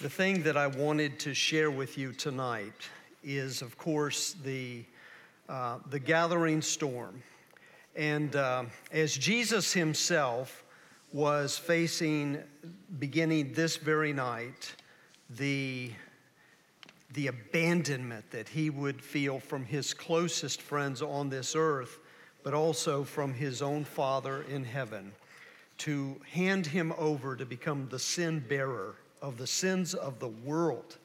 The thing that I wanted to share with you tonight is, of course, the, uh, the gathering storm. And uh, as Jesus himself was facing, beginning this very night, the, the abandonment that he would feel from his closest friends on this earth, but also from his own Father in heaven, to hand him over to become the sin bearer of the sins of the world.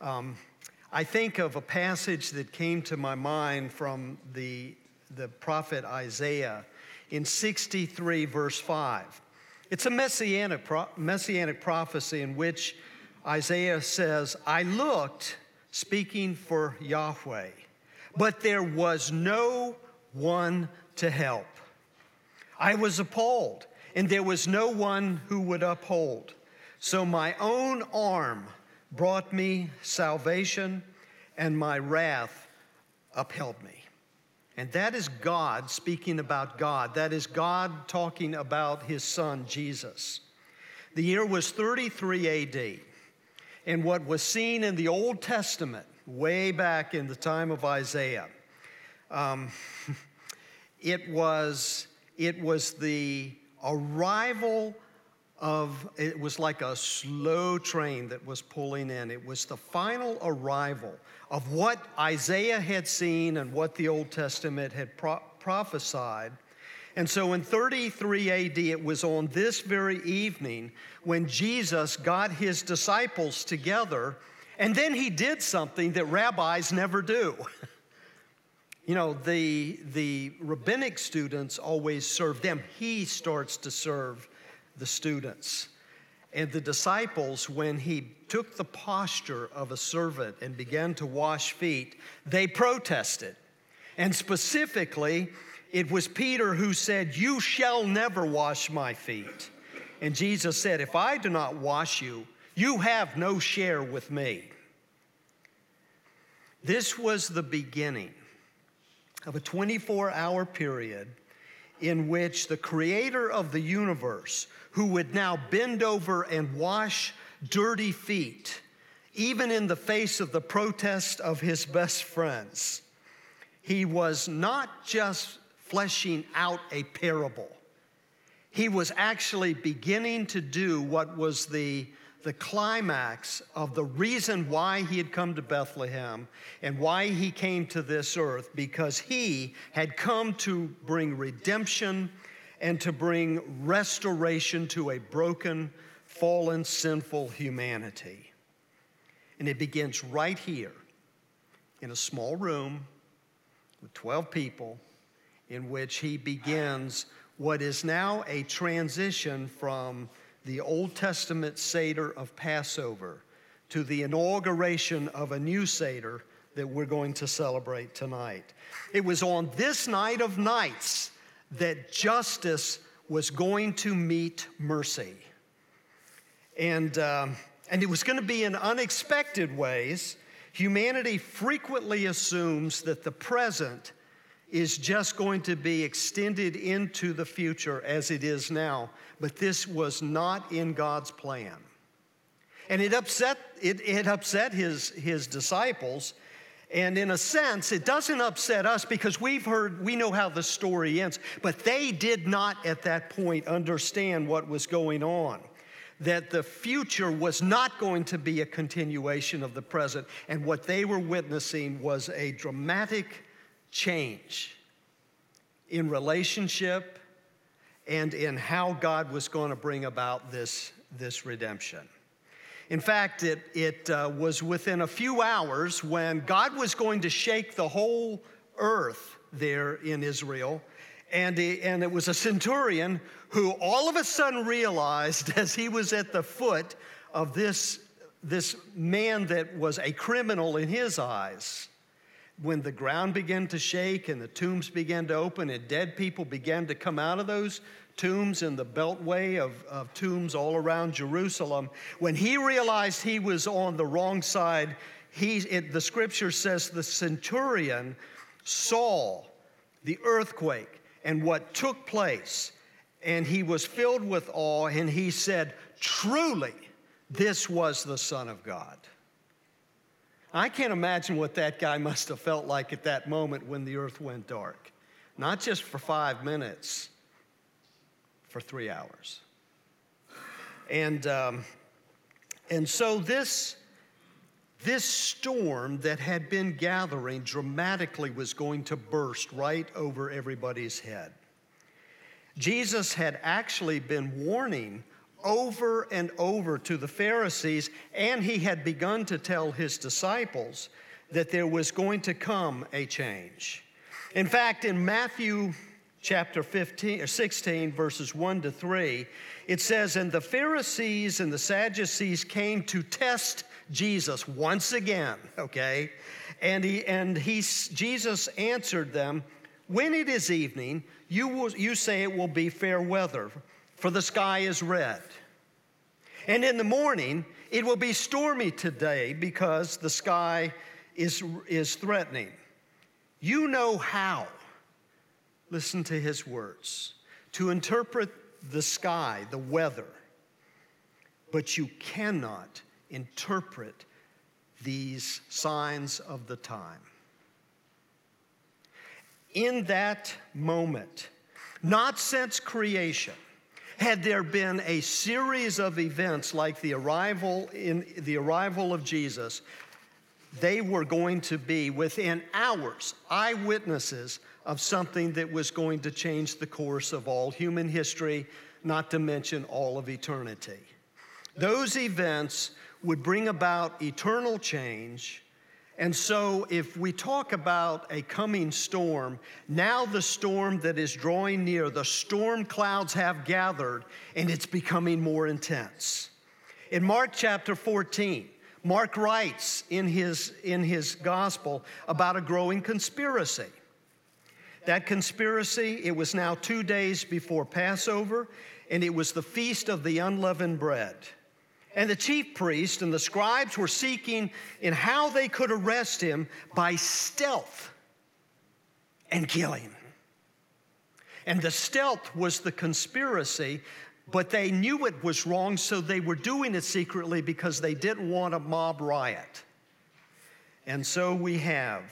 Um, I think of a passage that came to my mind from the, the prophet Isaiah in 63, verse 5. It's a messianic, messianic prophecy in which Isaiah says, I looked, speaking for Yahweh, but there was no one to help. I was appalled, and there was no one who would uphold. So my own arm brought me salvation, and my wrath upheld me. And that is God speaking about God. That is God talking about his son, Jesus. The year was 33 AD. And what was seen in the Old Testament, way back in the time of Isaiah, um, it, was, it was the arrival of, it was like a slow train that was pulling in. It was the final arrival of what Isaiah had seen and what the Old Testament had pro- prophesied. And so in 33 AD, it was on this very evening when Jesus got his disciples together, and then he did something that rabbis never do. you know, the, the rabbinic students always serve them, he starts to serve the students. And the disciples, when he took the posture of a servant and began to wash feet, they protested. And specifically, it was Peter who said, You shall never wash my feet. And Jesus said, If I do not wash you, you have no share with me. This was the beginning of a 24 hour period in which the creator of the universe, who would now bend over and wash dirty feet, even in the face of the protest of his best friends, he was not just fleshing out a parable. He was actually beginning to do what was the the climax of the reason why he had come to Bethlehem and why he came to this earth, because he had come to bring redemption and to bring restoration to a broken, fallen, sinful humanity. And it begins right here in a small room with 12 people, in which he begins what is now a transition from the Old Testament Seder of Passover to the inauguration of a new Seder that we're going to celebrate tonight. It was on this night of nights that justice was going to meet mercy. And, um, and it was going to be in unexpected ways. Humanity frequently assumes that the present is just going to be extended into the future as it is now. But this was not in God's plan. And it upset, it, it upset his, his disciples. And in a sense, it doesn't upset us because we've heard, we know how the story ends. But they did not at that point understand what was going on. That the future was not going to be a continuation of the present. And what they were witnessing was a dramatic change in relationship and in how God was going to bring about this, this redemption. In fact, it, it uh, was within a few hours when God was going to shake the whole earth there in Israel. And, he, and it was a centurion who all of a sudden realized as he was at the foot of this, this man that was a criminal in his eyes when the ground began to shake and the tombs began to open and dead people began to come out of those tombs in the beltway of, of tombs all around Jerusalem, when he realized he was on the wrong side, he, it, the scripture says the centurion saw the earthquake and what took place, and he was filled with awe, and he said, Truly, this was the Son of God. I can't imagine what that guy must have felt like at that moment when the earth went dark. Not just for five minutes, for three hours. And, um, and so this, this storm that had been gathering dramatically was going to burst right over everybody's head. Jesus had actually been warning over and over to the Pharisees, and he had begun to tell his disciples that there was going to come a change. In fact, in Matthew chapter 15 or 16 verses 1 to 3 it says and the pharisees and the sadducees came to test jesus once again okay and he and he jesus answered them when it is evening you will you say it will be fair weather for the sky is red and in the morning it will be stormy today because the sky is is threatening you know how listen to his words, to interpret the sky, the weather, but you cannot interpret these signs of the time. In that moment, not since creation, had there been a series of events like the arrival in the arrival of Jesus, they were going to be within hours eyewitnesses of something that was going to change the course of all human history, not to mention all of eternity. Those events would bring about eternal change. And so, if we talk about a coming storm, now the storm that is drawing near, the storm clouds have gathered and it's becoming more intense. In Mark chapter 14, Mark writes in his, in his gospel about a growing conspiracy. That conspiracy, it was now two days before Passover, and it was the feast of the unleavened bread. And the chief priests and the scribes were seeking in how they could arrest him by stealth and kill him. And the stealth was the conspiracy, but they knew it was wrong, so they were doing it secretly because they didn't want a mob riot. And so we have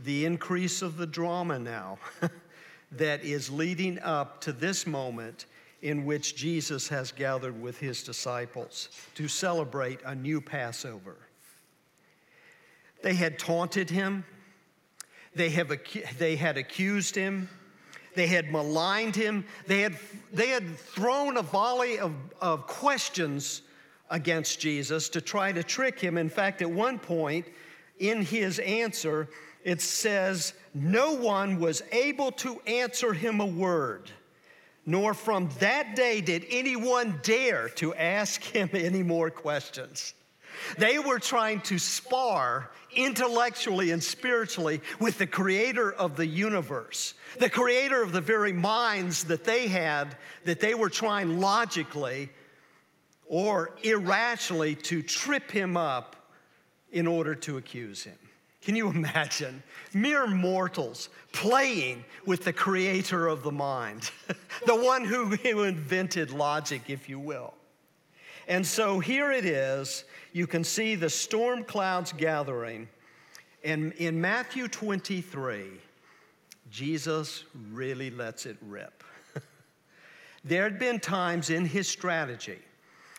the increase of the drama now that is leading up to this moment in which Jesus has gathered with his disciples to celebrate a new Passover. They had taunted him, they, have, they had accused him, they had maligned him, they had, they had thrown a volley of, of questions against Jesus to try to trick him. In fact, at one point in his answer, it says, No one was able to answer him a word, nor from that day did anyone dare to ask him any more questions. They were trying to spar intellectually and spiritually with the creator of the universe, the creator of the very minds that they had, that they were trying logically or irrationally to trip him up in order to accuse him. Can you imagine? Mere mortals playing with the creator of the mind, the one who, who invented logic, if you will. And so here it is. You can see the storm clouds gathering. And in Matthew 23, Jesus really lets it rip. there had been times in his strategy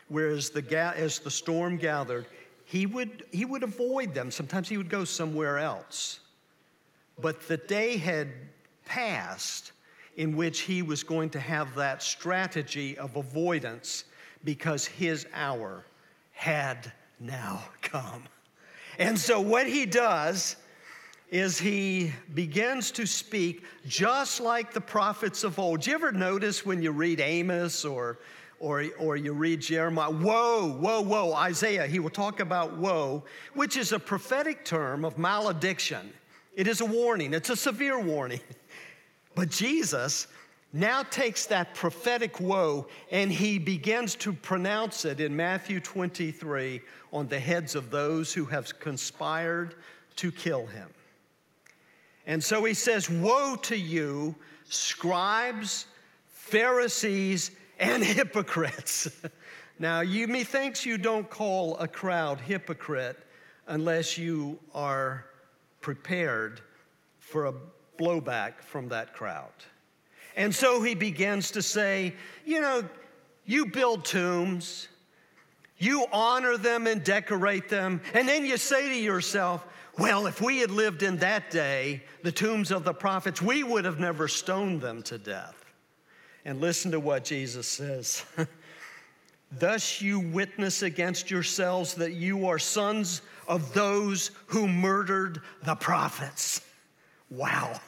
where as the, as the storm gathered, he would, he would avoid them. Sometimes he would go somewhere else. But the day had passed in which he was going to have that strategy of avoidance because his hour had now come. And so, what he does is he begins to speak just like the prophets of old. Do you ever notice when you read Amos or or, or you read Jeremiah, woe, woe, woe, Isaiah, he will talk about woe, which is a prophetic term of malediction. It is a warning, it's a severe warning. But Jesus now takes that prophetic woe and he begins to pronounce it in Matthew 23 on the heads of those who have conspired to kill him. And so he says, Woe to you, scribes, Pharisees, and hypocrites. Now, you methinks you don't call a crowd hypocrite unless you are prepared for a blowback from that crowd. And so he begins to say, you know, you build tombs, you honor them and decorate them, and then you say to yourself, well, if we had lived in that day, the tombs of the prophets, we would have never stoned them to death. And listen to what Jesus says. Thus you witness against yourselves that you are sons of those who murdered the prophets. Wow.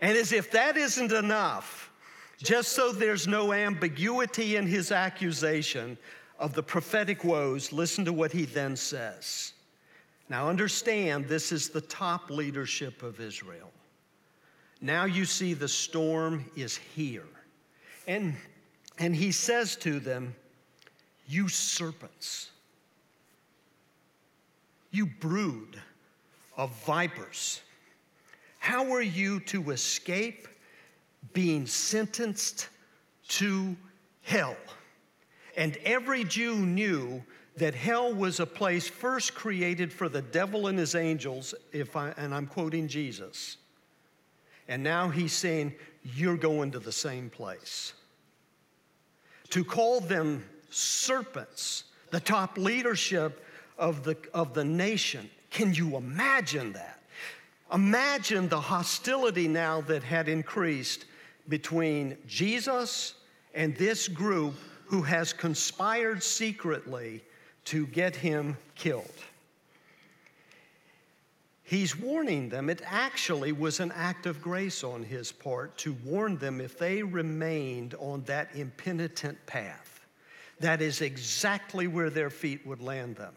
And as if that isn't enough, just so there's no ambiguity in his accusation of the prophetic woes, listen to what he then says. Now, understand, this is the top leadership of Israel. Now you see the storm is here. And, and he says to them, You serpents, you brood of vipers. How are you to escape being sentenced to hell? And every Jew knew that hell was a place first created for the devil and his angels, if I, and I'm quoting Jesus. And now he's saying, You're going to the same place. To call them serpents, the top leadership of the, of the nation, can you imagine that? Imagine the hostility now that had increased between Jesus and this group who has conspired secretly to get him killed. He's warning them. It actually was an act of grace on his part to warn them if they remained on that impenitent path. That is exactly where their feet would land them.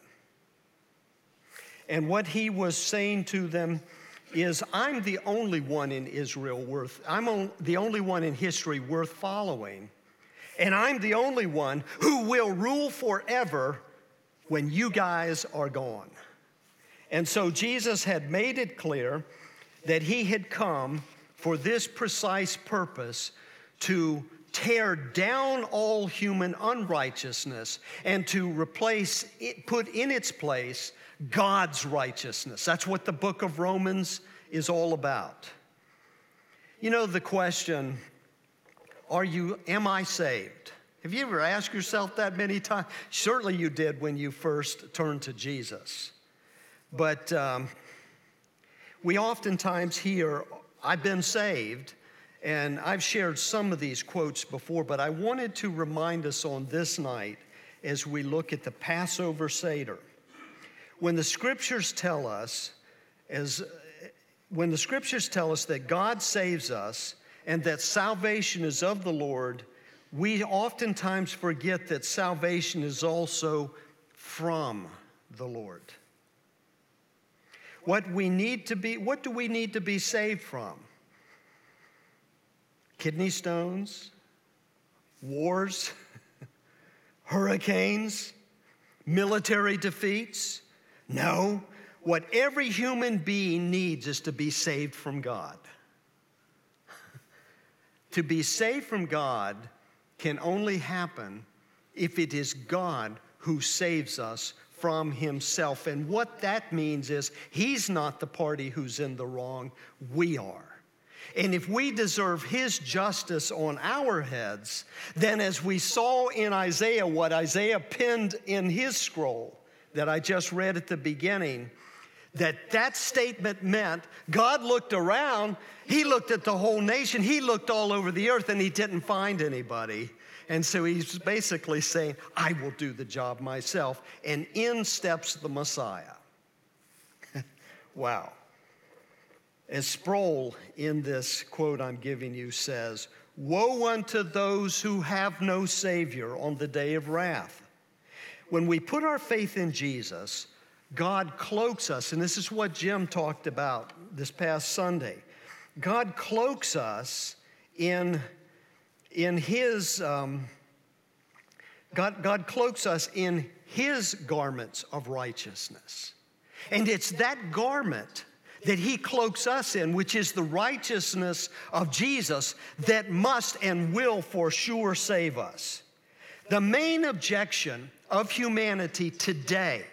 And what he was saying to them is I'm the only one in Israel worth, I'm the only one in history worth following. And I'm the only one who will rule forever when you guys are gone. And so Jesus had made it clear that he had come for this precise purpose to tear down all human unrighteousness and to replace it, put in its place God's righteousness. That's what the book of Romans is all about. You know, the question, are you, am I saved? Have you ever asked yourself that many times? Certainly you did when you first turned to Jesus. But um, we oftentimes hear, I've been saved, and I've shared some of these quotes before, but I wanted to remind us on this night as we look at the Passover Seder when the scriptures tell us, as when the scriptures tell us that God saves us and that salvation is of the Lord, we oftentimes forget that salvation is also from the Lord. What we need to be, what do we need to be saved from? Kidney stones, wars, hurricanes, military defeats, no, what every human being needs is to be saved from God. to be saved from God can only happen if it is God who saves us from himself. And what that means is he's not the party who's in the wrong, we are. And if we deserve his justice on our heads, then as we saw in Isaiah, what Isaiah penned in his scroll, that I just read at the beginning, that that statement meant God looked around, he looked at the whole nation, he looked all over the earth, and he didn't find anybody. And so he's basically saying, I will do the job myself. And in steps the Messiah. wow. As Sproul in this quote I'm giving you says, Woe unto those who have no Savior on the day of wrath. When we put our faith in Jesus, God cloaks us, and this is what Jim talked about this past Sunday. God cloaks us in, in His, um, God, God cloaks us in His garments of righteousness. And it's that garment that He cloaks us in, which is the righteousness of Jesus, that must and will for sure save us. The main objection of humanity today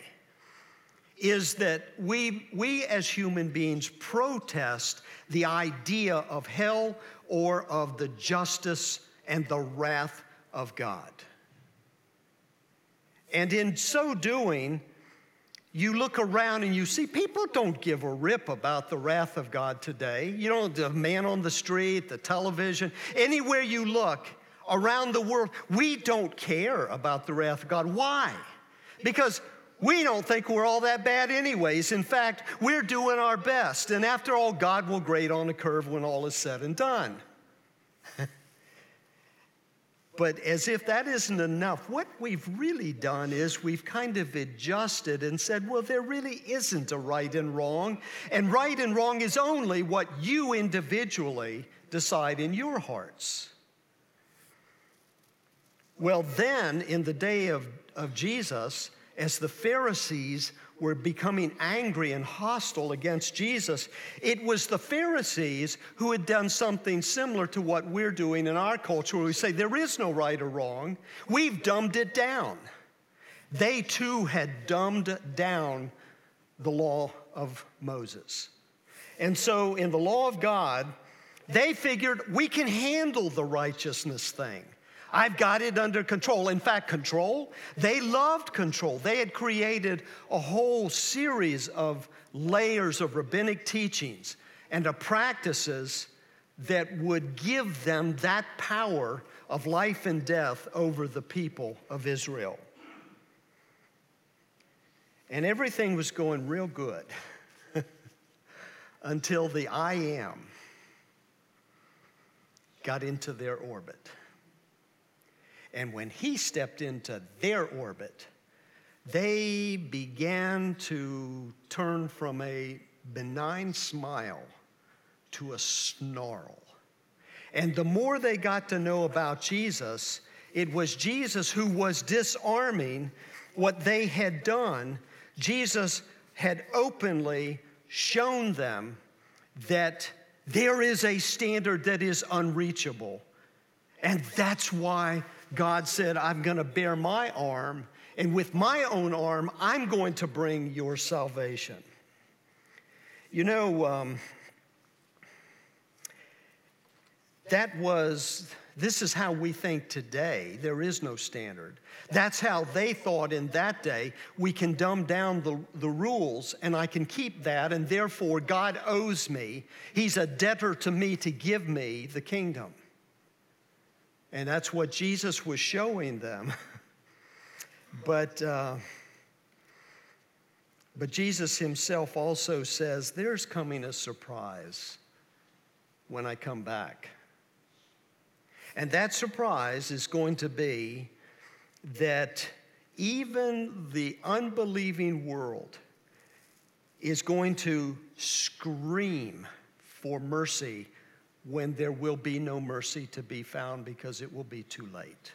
is that we, we as human beings protest the idea of hell or of the justice and the wrath of God. And in so doing, you look around and you see people don't give a rip about the wrath of God today. You know, the man on the street, the television, anywhere you look around the world, we don't care about the wrath of God. Why? Because we don't think we're all that bad, anyways. In fact, we're doing our best. And after all, God will grade on a curve when all is said and done. But as if that isn't enough, what we've really done is we've kind of adjusted and said, well, there really isn't a right and wrong. And right and wrong is only what you individually decide in your hearts. Well, then, in the day of, of Jesus, as the Pharisees were becoming angry and hostile against Jesus, it was the Pharisees who had done something similar to what we're doing in our culture, where we say there is no right or wrong. We've dumbed it down. They too had dumbed down the law of Moses. And so, in the law of God, they figured we can handle the righteousness thing. I've got it under control. In fact, control, they loved control. They had created a whole series of layers of rabbinic teachings and of practices that would give them that power of life and death over the people of Israel. And everything was going real good until the I am got into their orbit. And when he stepped into their orbit, they began to turn from a benign smile to a snarl. And the more they got to know about Jesus, it was Jesus who was disarming what they had done. Jesus had openly shown them that there is a standard that is unreachable. And that's why God said, I'm going to bare my arm, and with my own arm, I'm going to bring your salvation. You know, um, that was, this is how we think today. There is no standard. That's how they thought in that day. We can dumb down the, the rules, and I can keep that, and therefore God owes me. He's a debtor to me to give me the kingdom. And that's what Jesus was showing them. but, uh, but Jesus himself also says, There's coming a surprise when I come back. And that surprise is going to be that even the unbelieving world is going to scream for mercy when there will be no mercy to be found because it will be too late.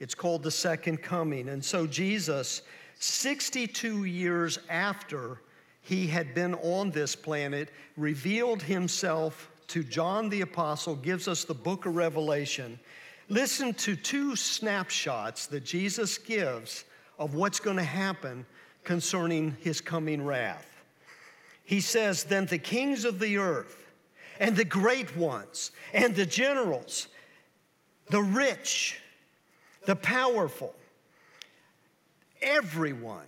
It's called the second coming. And so Jesus, 62 years after he had been on this planet, revealed himself to John the Apostle, gives us the book of Revelation. Listen to two snapshots that Jesus gives of what's going to happen concerning his coming wrath. He says, Then the kings of the earth, and the great ones and the generals, the rich, the powerful, everyone.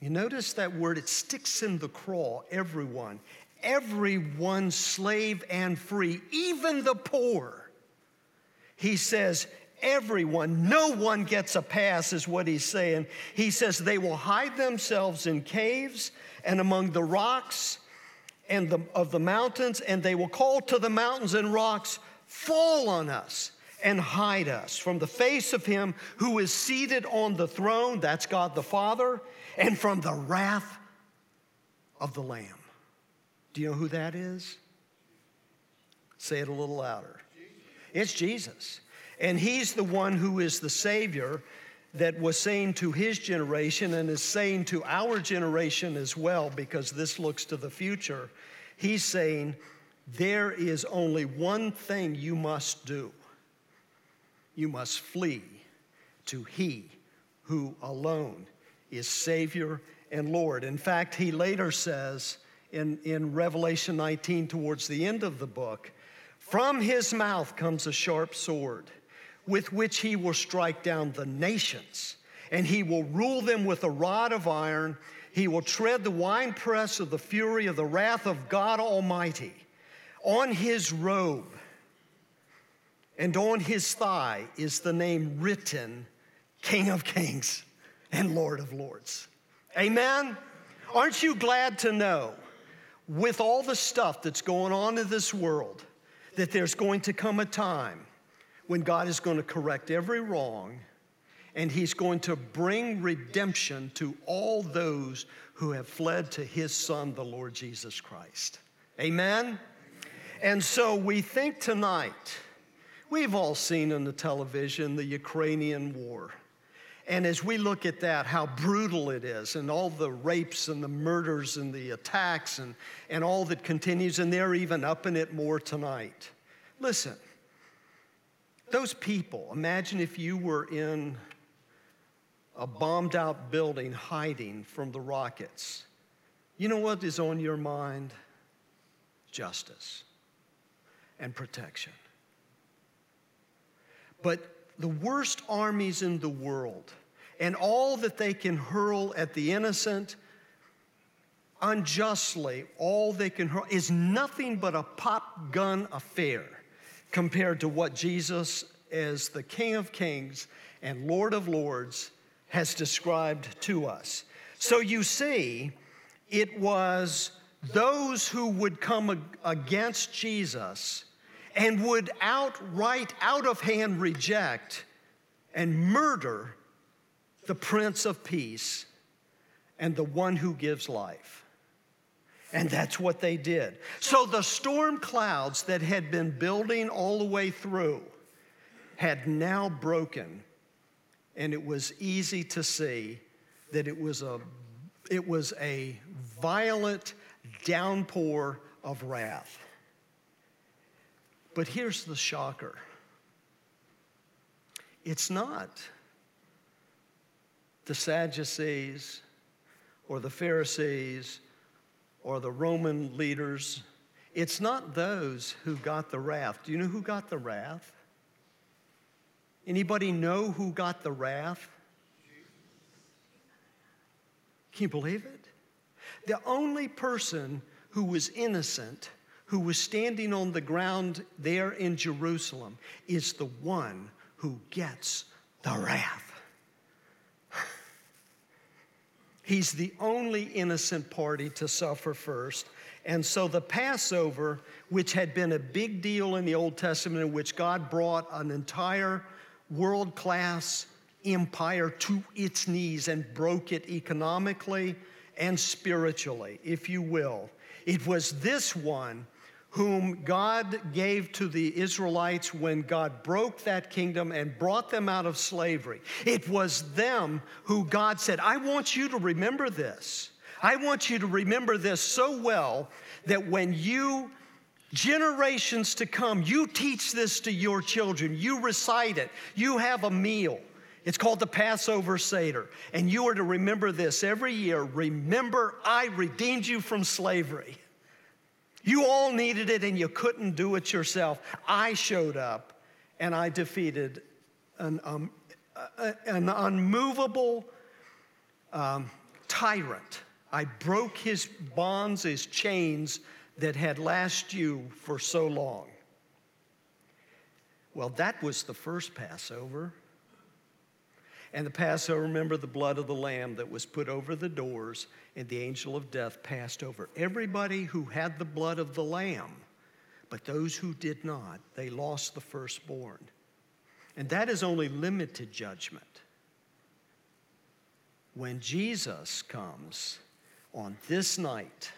You notice that word, it sticks in the craw, everyone. Everyone, slave and free, even the poor. He says, everyone, no one gets a pass, is what he's saying. He says they will hide themselves in caves and among the rocks and the, of the mountains, and they will call to the mountains and rocks, Fall on us and hide us from the face of him who is seated on the throne, that's God the Father, and from the wrath of the Lamb. Do you know who that is? Say it a little louder. It's Jesus. And he's the one who is the Savior that was saying to his generation and is saying to our generation as well, because this looks to the future. He's saying, There is only one thing you must do you must flee to He who alone is Savior and Lord. In fact, he later says in, in Revelation 19, towards the end of the book, from his mouth comes a sharp sword with which he will strike down the nations, and he will rule them with a rod of iron. He will tread the winepress of the fury of the wrath of God Almighty. On his robe and on his thigh is the name written King of Kings and Lord of Lords. Amen? Aren't you glad to know, with all the stuff that's going on in this world, that there's going to come a time when God is going to correct every wrong and He's going to bring redemption to all those who have fled to His Son, the Lord Jesus Christ. Amen? And so we think tonight, we've all seen on the television the Ukrainian war. And as we look at that, how brutal it is, and all the rapes and the murders and the attacks and, and all that continues, and they're even upping it more tonight. Listen, those people, imagine if you were in a bombed out building hiding from the rockets. You know what is on your mind? Justice and protection. But the worst armies in the world and all that they can hurl at the innocent unjustly, all they can hurl is nothing but a pop gun affair compared to what Jesus, as the King of Kings and Lord of Lords, has described to us. So you see, it was those who would come against Jesus and would outright, out of hand reject and murder the Prince of Peace and the one who gives life. And that's what they did. So the storm clouds that had been building all the way through had now broken, and it was easy to see that it was a, it was a violent downpour of wrath. But here's the shocker it's not the Sadducees or the Pharisees or the Roman leaders. It's not those who got the wrath. Do you know who got the wrath? Anybody know who got the wrath? Can you believe it? The only person who was innocent who was standing on the ground there in Jerusalem is the one who gets the wrath. He's the only innocent party to suffer first. And so the Passover, which had been a big deal in the Old Testament, in which God brought an entire world class empire to its knees and broke it economically and spiritually, if you will. It was this one whom God gave to the Israelites when God broke that kingdom and brought them out of slavery. It was them who God said, I want you to remember this. I want you to remember this so well that when you, generations to come, you teach this to your children, you recite it, you have a meal. It's called the Passover Seder. And you are to remember this every year. Remember, I redeemed you from slavery. You all needed it and you couldn't do it yourself. I showed up and I defeated an, um, an unmovable um, tyrant. I broke his bonds, his chains that had lasted you for so long. Well, that was the first Passover. And the Passover, remember the blood of the lamb that was put over the doors, and the angel of death passed over everybody who had the blood of the lamb. But those who did not, they lost the firstborn. And that is only limited judgment. When Jesus comes on this night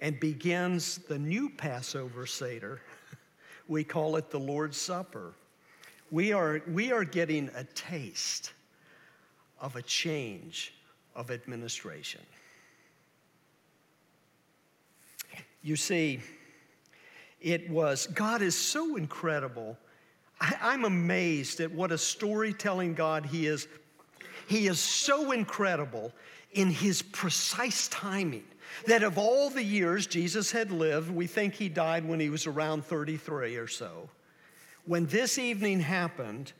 and begins the new Passover Seder, we call it the Lord's Supper. We are, we are getting a taste of a change of administration. You see, it was, God is so incredible. I, am amazed at what a storytelling God He is. He is so incredible in His precise timing that of all the years Jesus had lived, we think He died when He was around 33 or so. When this evening happened,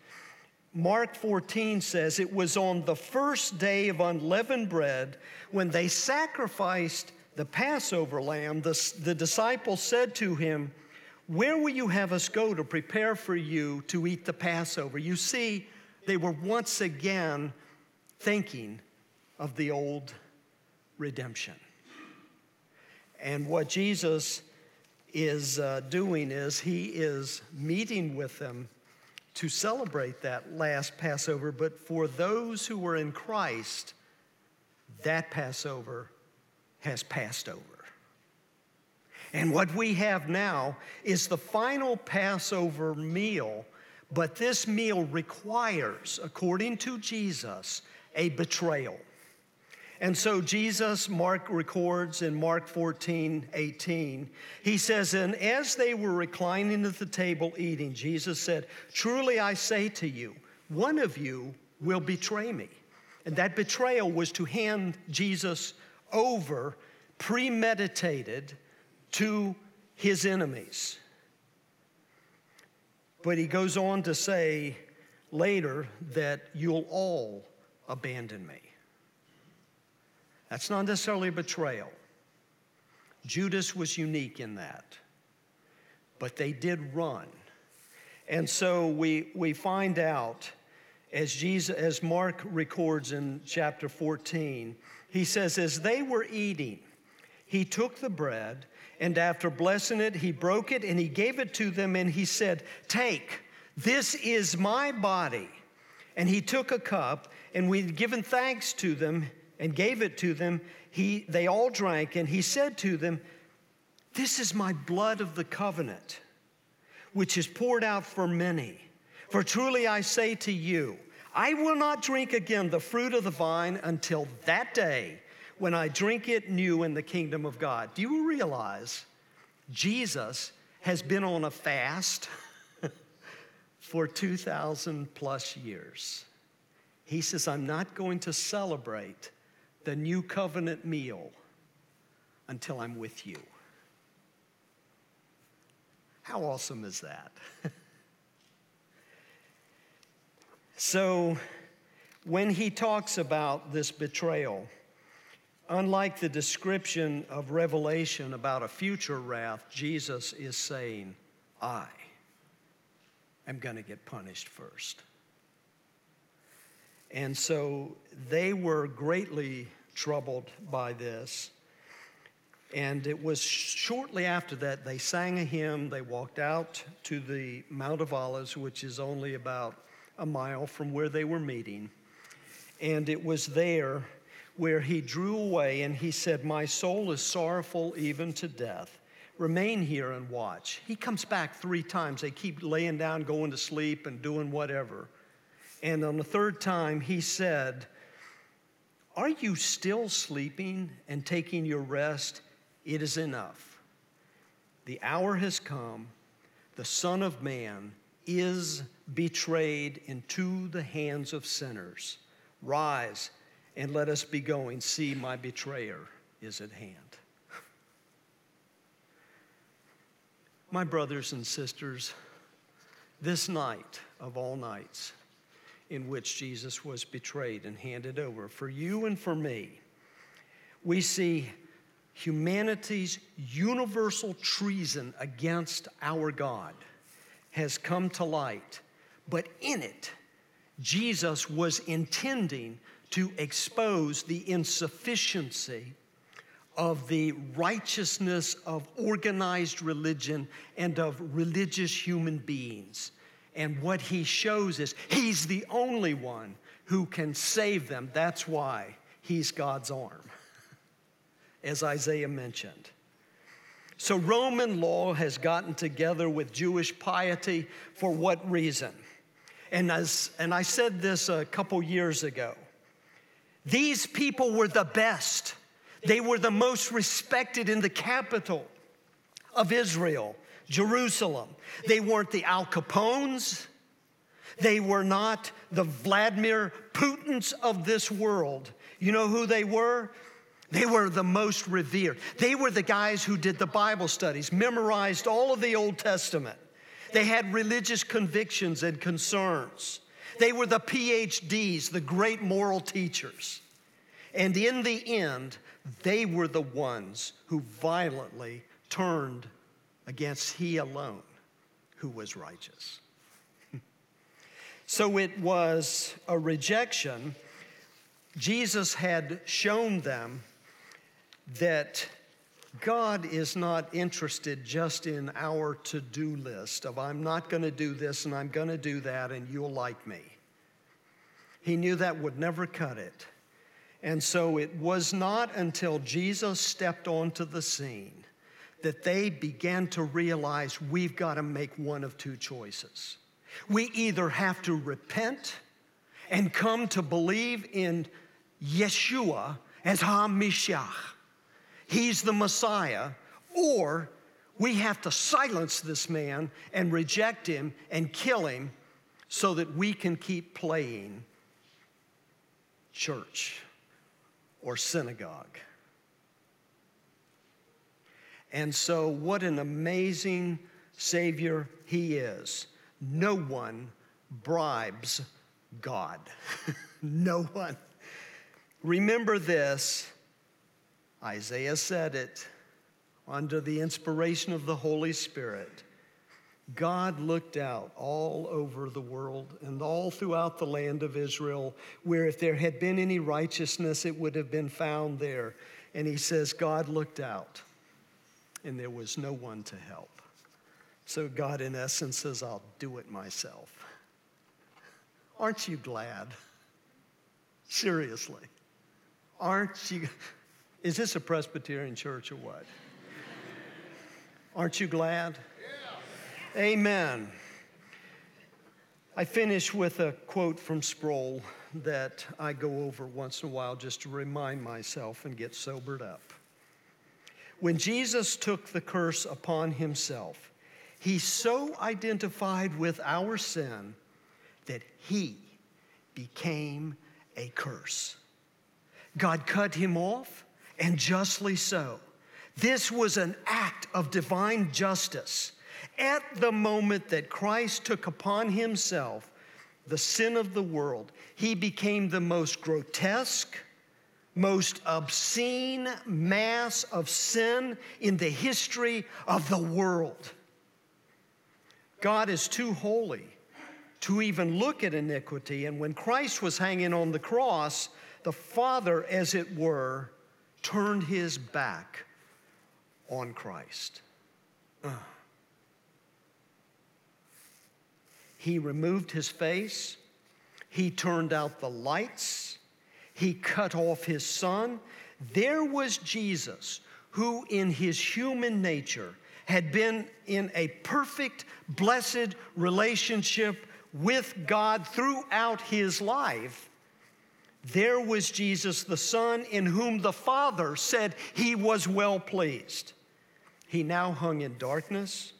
Mark 14 says it was on the first day of unleavened bread when they sacrificed the Passover lamb. The, the disciples said to him, Where will you have us go to prepare for you to eat the Passover? You see, they were once again thinking of the old redemption. And what Jesus is uh, doing is he is meeting with them to celebrate that last Passover, but for those who were in Christ, that Passover has passed over. And what we have now is the final Passover meal, but this meal requires, according to Jesus, a betrayal. And so Jesus, Mark records in Mark 14, 18, he says, And as they were reclining at the table eating, Jesus said, Truly I say to you, one of you will betray me. And that betrayal was to hand Jesus over, premeditated, to his enemies. But he goes on to say later that you'll all abandon me. That's not necessarily a betrayal. Judas was unique in that. But they did run. And so we, we find out, as, Jesus, as Mark records in chapter 14, he says, As they were eating, he took the bread, and after blessing it, he broke it and he gave it to them, and he said, Take, this is my body. And he took a cup, and we'd given thanks to them and gave it to them. He, they all drank, and he said to them, This is my blood of the covenant, which is poured out for many. For truly I say to you, I will not drink again the fruit of the vine until that day when I drink it new in the kingdom of God. Do you realize Jesus has been on a fast for 2,000 plus years? He says, I'm not going to celebrate the new covenant meal until I'm with you. How awesome is that? so, when he talks about this betrayal, unlike the description of Revelation about a future wrath, Jesus is saying, I am going to get punished first. And so they were greatly troubled by this. And it was shortly after that they sang a hymn. They walked out to the Mount of Olives, which is only about a mile from where they were meeting. And it was there where he drew away and he said, My soul is sorrowful even to death. Remain here and watch. He comes back three times. They keep laying down, going to sleep, and doing whatever. And on the third time, he said, are you still sleeping and taking your rest? It is enough. The hour has come. The Son of Man is betrayed into the hands of sinners. Rise and let us be going. See, my betrayer is at hand. My brothers and sisters, this night of all nights, in which Jesus was betrayed and handed over. For you and for me, we see humanity's universal treason against our God has come to light, but in it, Jesus was intending to expose the insufficiency of the righteousness of organized religion and of religious human beings. And what he shows is he's the only one who can save them. That's why he's God's arm, as Isaiah mentioned. So, Roman law has gotten together with Jewish piety for what reason? And, as, and I said this a couple years ago. These people were the best, they were the most respected in the capital of Israel Jerusalem. They weren't the Al Capones. They were not the Vladimir Putins of this world. You know who they were? They were the most revered. They were the guys who did the Bible studies, memorized all of the Old Testament. They had religious convictions and concerns. They were the PhDs, the great moral teachers. And in the end, they were the ones who violently turned against He alone who was righteous. so it was a rejection. Jesus had shown them that God is not interested just in our to do list of I'm not going to do this and I'm going to do that and you'll like me. He knew that would never cut it. And so it was not until Jesus stepped onto the scene that they began to realize we've got to make one of two choices. We either have to repent and come to believe in Yeshua as HaMashiach, He's the Messiah, or we have to silence this man and reject him and kill him so that we can keep playing church or synagogue. And so, what an amazing Savior He is. No one bribes God. no one. Remember this Isaiah said it under the inspiration of the Holy Spirit. God looked out all over the world and all throughout the land of Israel, where if there had been any righteousness, it would have been found there. And he says, God looked out, and there was no one to help. So God, in essence, says, I'll do it myself. Aren't you glad? Seriously. Aren't you? Is this a Presbyterian church or what? Aren't you glad? Yeah. Amen. I finish with a quote from Sproul that I go over once in a while just to remind myself and get sobered up. When Jesus took the curse upon himself, he so identified with our sin that he became a curse. God cut him off and justly so. This was an act of divine justice. At the moment that Christ took upon himself the sin of the world, he became the most grotesque, most obscene mass of sin in the history of the world. God is too holy to even look at iniquity. And when Christ was hanging on the cross, the Father, as it were, turned his back on Christ. He removed his face. He turned out the lights. He cut off his son. There was Jesus, who in his human nature had been in a perfect, blessed relationship with God throughout his life there was Jesus, the Son, in whom the Father said he was well pleased. He now hung in darkness,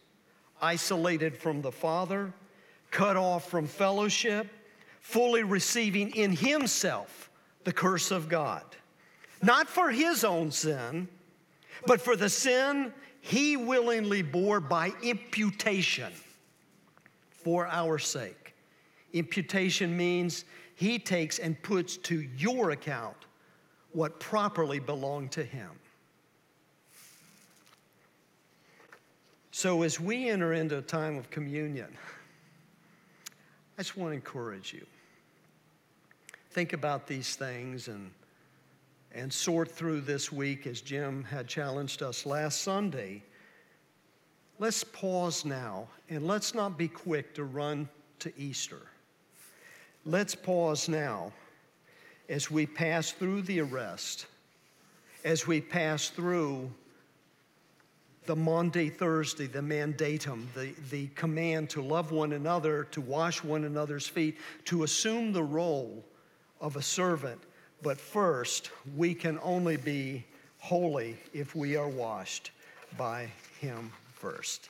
isolated from the Father, cut off from fellowship, fully receiving in himself the curse of God. Not for his own sin, but for the sin he willingly bore by imputation for our sake. Imputation means he takes and puts to your account what properly belonged to him. So, as we enter into a time of communion, I just want to encourage you. Think about these things and, and sort through this week as Jim had challenged us last Sunday. Let's pause now and let's not be quick to run to Easter. Let's pause now as we pass through the arrest, as we pass through the Maundy Thursday, the mandatum, the, the command to love one another, to wash one another's feet, to assume the role of a servant. But first, we can only be holy if we are washed by Him first.